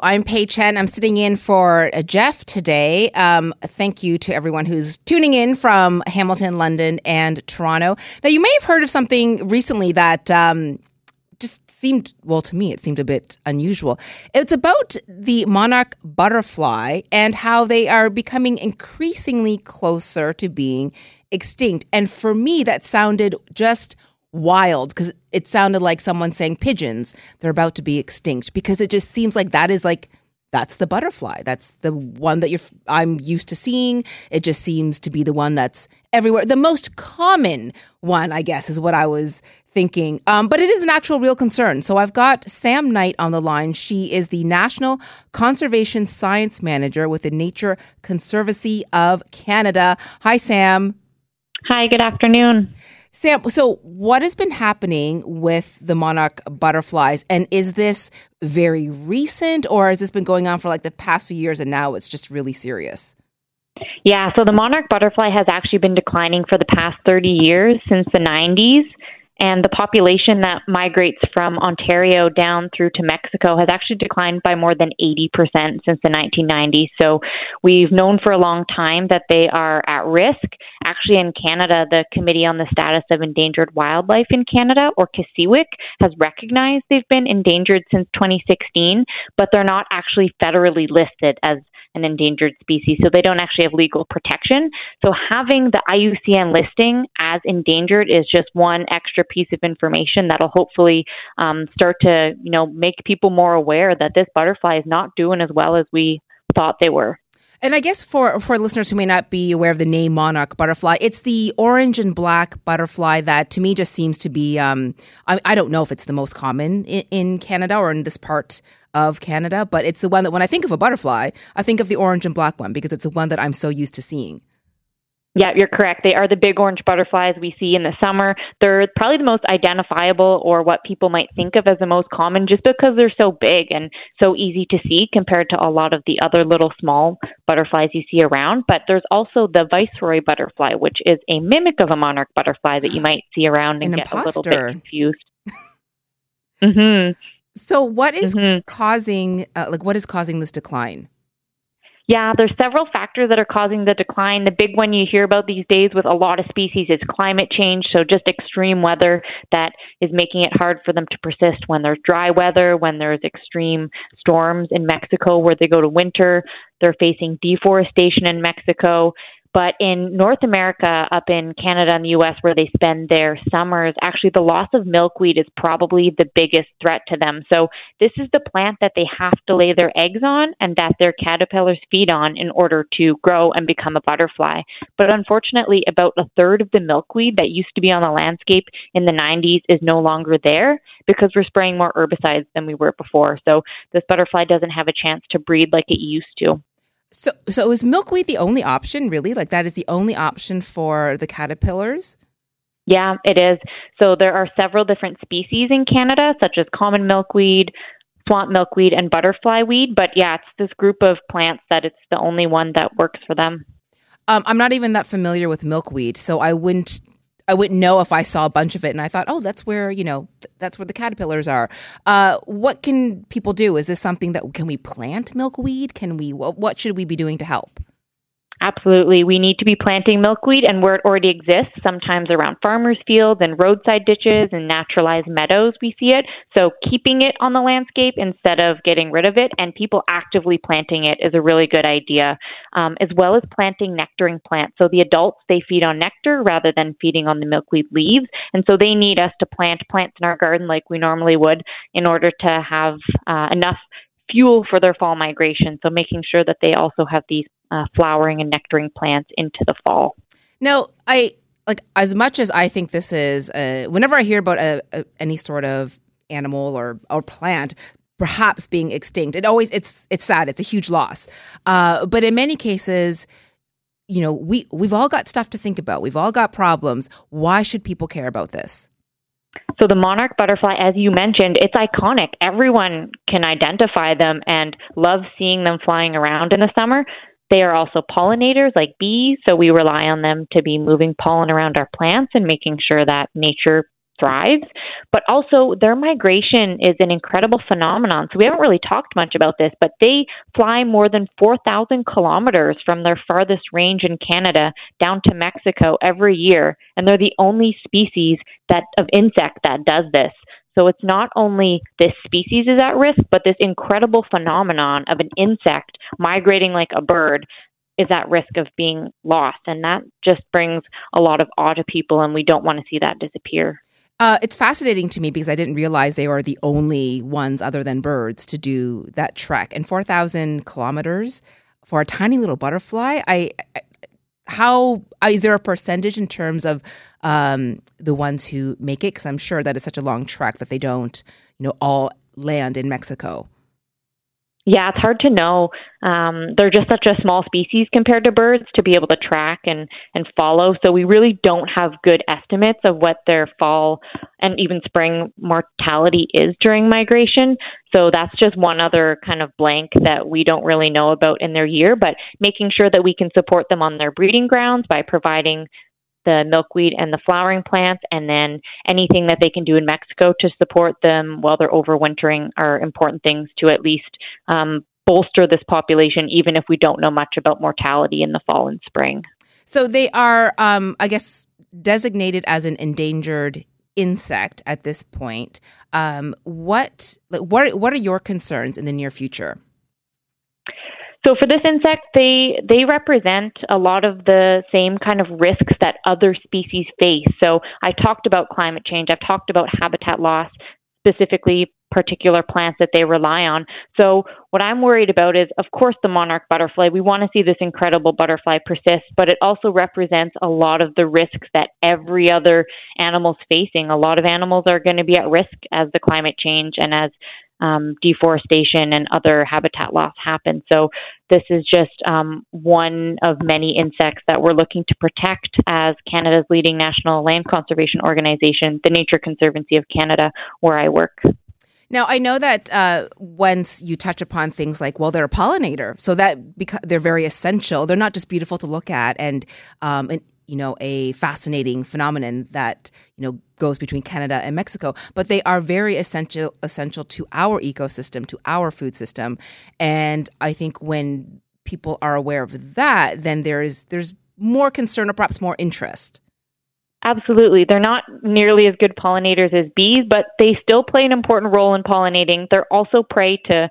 I'm Pei Chen. I'm sitting in for uh, Jeff today. Um, thank you to everyone who's tuning in from Hamilton, London, and Toronto. Now, you may have heard of something recently that um, just seemed, well, to me, it seemed a bit unusual. It's about the monarch butterfly and how they are becoming increasingly closer to being extinct. And for me, that sounded just wild because it sounded like someone saying pigeons. They're about to be extinct because it just seems like that is like that's the butterfly. That's the one that you're i'm used to seeing. It just seems to be the one that's everywhere. The most common one i guess is what i was thinking. Um, but it is an actual real concern. So i've got sam knight on the line. She is the national conservation science manager with the nature conservancy of canada. Hi sam. Hi good afternoon Sam, so what has been happening with the monarch butterflies? And is this very recent or has this been going on for like the past few years and now it's just really serious? Yeah, so the monarch butterfly has actually been declining for the past 30 years since the 90s and the population that migrates from Ontario down through to Mexico has actually declined by more than 80% since the 1990s. So we've known for a long time that they are at risk. Actually, in Canada, the Committee on the Status of Endangered Wildlife in Canada, or COSEWIC, has recognized they've been endangered since 2016, but they're not actually federally listed as an endangered species, so they don't actually have legal protection. So having the IUCN listing as endangered is just one extra piece of information that'll hopefully um, start to, you know, make people more aware that this butterfly is not doing as well as we thought they were. And I guess for for listeners who may not be aware of the name monarch butterfly, it's the orange and black butterfly that to me just seems to be. Um, I, I don't know if it's the most common in, in, Canada or in this part of Canada, but it's the one that when I think of a butterfly, I think of the orange and black one because it's the one that I'm so used to seeing. Yeah, you're correct. They are the big orange butterflies we see in the summer. They're probably the most identifiable or what people might think of as the most common just because they're so big and so easy to see compared to a lot of the other little small butterflies you see around. But there's also the viceroy butterfly, which is a mimic of a monarch butterfly that you might see around and An get imposter. a little bit confused. mm-hmm. So, what is mm-hmm. causing, uh, like, what is causing this decline? Yeah, there's several factors that are causing the decline. The big one you hear about these days with a lot of species is climate change. So just extreme weather that is making it hard for them to persist when there's dry weather, when there's extreme storms in Mexico where they go to winter. They're facing deforestation in Mexico. But in North America, up in Canada and the US, where they spend their summers, actually the loss of milkweed is probably the biggest threat to them. So, this is the plant that they have to lay their eggs on and that their caterpillars feed on in order to grow and become a butterfly. But unfortunately, about a third of the milkweed that used to be on the landscape in the 90s is no longer there because we're spraying more herbicides than we were before. So, this butterfly doesn't have a chance to breed like it used to. So, so is milkweed the only option, really? Like that is the only option for the caterpillars? Yeah, it is. So there are several different species in Canada, such as common milkweed, swamp milkweed, and butterfly weed. But yeah, it's this group of plants that it's the only one that works for them. Um, I'm not even that familiar with milkweed, so I wouldn't I wouldn't know if I saw a bunch of it and I thought, oh, that's where you know th- that's where the caterpillars are. Uh, what can people do? Is this something that can we plant milkweed? Can we? What, what should we be doing to help? Absolutely. We need to be planting milkweed and where it already exists, sometimes around farmers' fields and roadside ditches and naturalized meadows, we see it. So keeping it on the landscape instead of getting rid of it and people actively planting it is a really good idea, um, as well as planting nectaring plants. So the adults, they feed on nectar rather than feeding on the milkweed leaves. And so they need us to plant plants in our garden like we normally would in order to have uh, enough fuel for their fall migration. So making sure that they also have these uh, flowering and nectaring plants into the fall. Now, I like as much as I think this is. Uh, whenever I hear about a, a, any sort of animal or or plant perhaps being extinct, it always it's it's sad. It's a huge loss. Uh, but in many cases. You know, we we've all got stuff to think about. We've all got problems. Why should people care about this? So the monarch butterfly, as you mentioned, it's iconic. Everyone can identify them and love seeing them flying around in the summer. They are also pollinators like bees, so we rely on them to be moving pollen around our plants and making sure that nature thrives. But also, their migration is an incredible phenomenon. So, we haven't really talked much about this, but they fly more than 4,000 kilometers from their farthest range in Canada down to Mexico every year. And they're the only species that of insect that does this. So it's not only this species is at risk, but this incredible phenomenon of an insect migrating like a bird is at risk of being lost. And that just brings a lot of awe to people, and we don't want to see that disappear. Uh, it's fascinating to me because I didn't realize they were the only ones other than birds to do that trek. And 4,000 kilometers for a tiny little butterfly, I, I how uh, there a percentage in terms of um, the ones who make it? Because I'm sure that it's such a long trek that they don't, you know, all land in Mexico. Yeah, it's hard to know. Um, they're just such a small species compared to birds to be able to track and, and follow. So we really don't have good estimates of what their fall and even spring mortality is during migration. So that's just one other kind of blank that we don't really know about in their year, but making sure that we can support them on their breeding grounds by providing the milkweed and the flowering plants, and then anything that they can do in Mexico to support them while they're overwintering are important things to at least um, bolster this population, even if we don't know much about mortality in the fall and spring. So they are, um, I guess, designated as an endangered insect at this point. Um, what what what are your concerns in the near future? So for this insect, they they represent a lot of the same kind of risks that other species face. So I talked about climate change. I've talked about habitat loss, specifically particular plants that they rely on. So what I'm worried about is, of course, the monarch butterfly. We want to see this incredible butterfly persist, but it also represents a lot of the risks that every other animal's facing. A lot of animals are going to be at risk as the climate change and as um, deforestation and other habitat loss happen. So, this is just um, one of many insects that we're looking to protect as Canada's leading national land conservation organization, the Nature Conservancy of Canada, where I work. Now, I know that uh, once you touch upon things like, well, they're a pollinator, so that beca- they're very essential. They're not just beautiful to look at and, um, and you know, a fascinating phenomenon that you know goes between Canada and Mexico, but they are very essential essential to our ecosystem, to our food system, and I think when people are aware of that, then there's there's more concern or perhaps more interest. Absolutely. They're not nearly as good pollinators as bees, but they still play an important role in pollinating. They're also prey to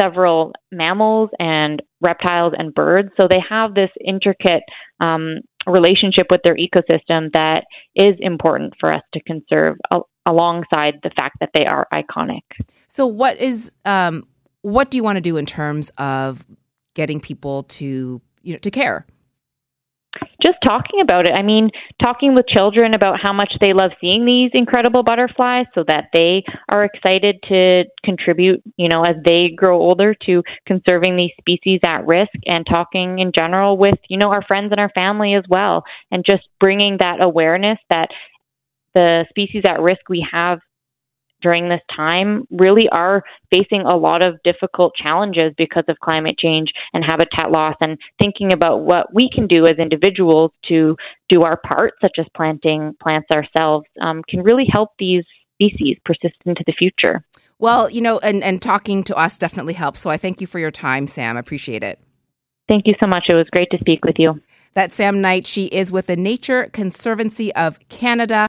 several mammals and reptiles and birds. So they have this intricate um, relationship with their ecosystem that is important for us to conserve al- alongside the fact that they are iconic. So, what is um, what do you want to do in terms of getting people to you know to care? Just talking about it. I mean, talking with children about how much they love seeing these incredible butterflies so that they are excited to contribute, you know, as they grow older to conserving these species at risk and talking in general with, you know, our friends and our family as well and just bringing that awareness that the species at risk we have during this time really are facing a lot of difficult challenges because of climate change and habitat loss and thinking about what we can do as individuals to do our part such as planting plants ourselves um, can really help these species persist into the future well you know and, and talking to us definitely helps so i thank you for your time sam I appreciate it Thank you so much. It was great to speak with you. That's Sam Knight. She is with the Nature Conservancy of Canada.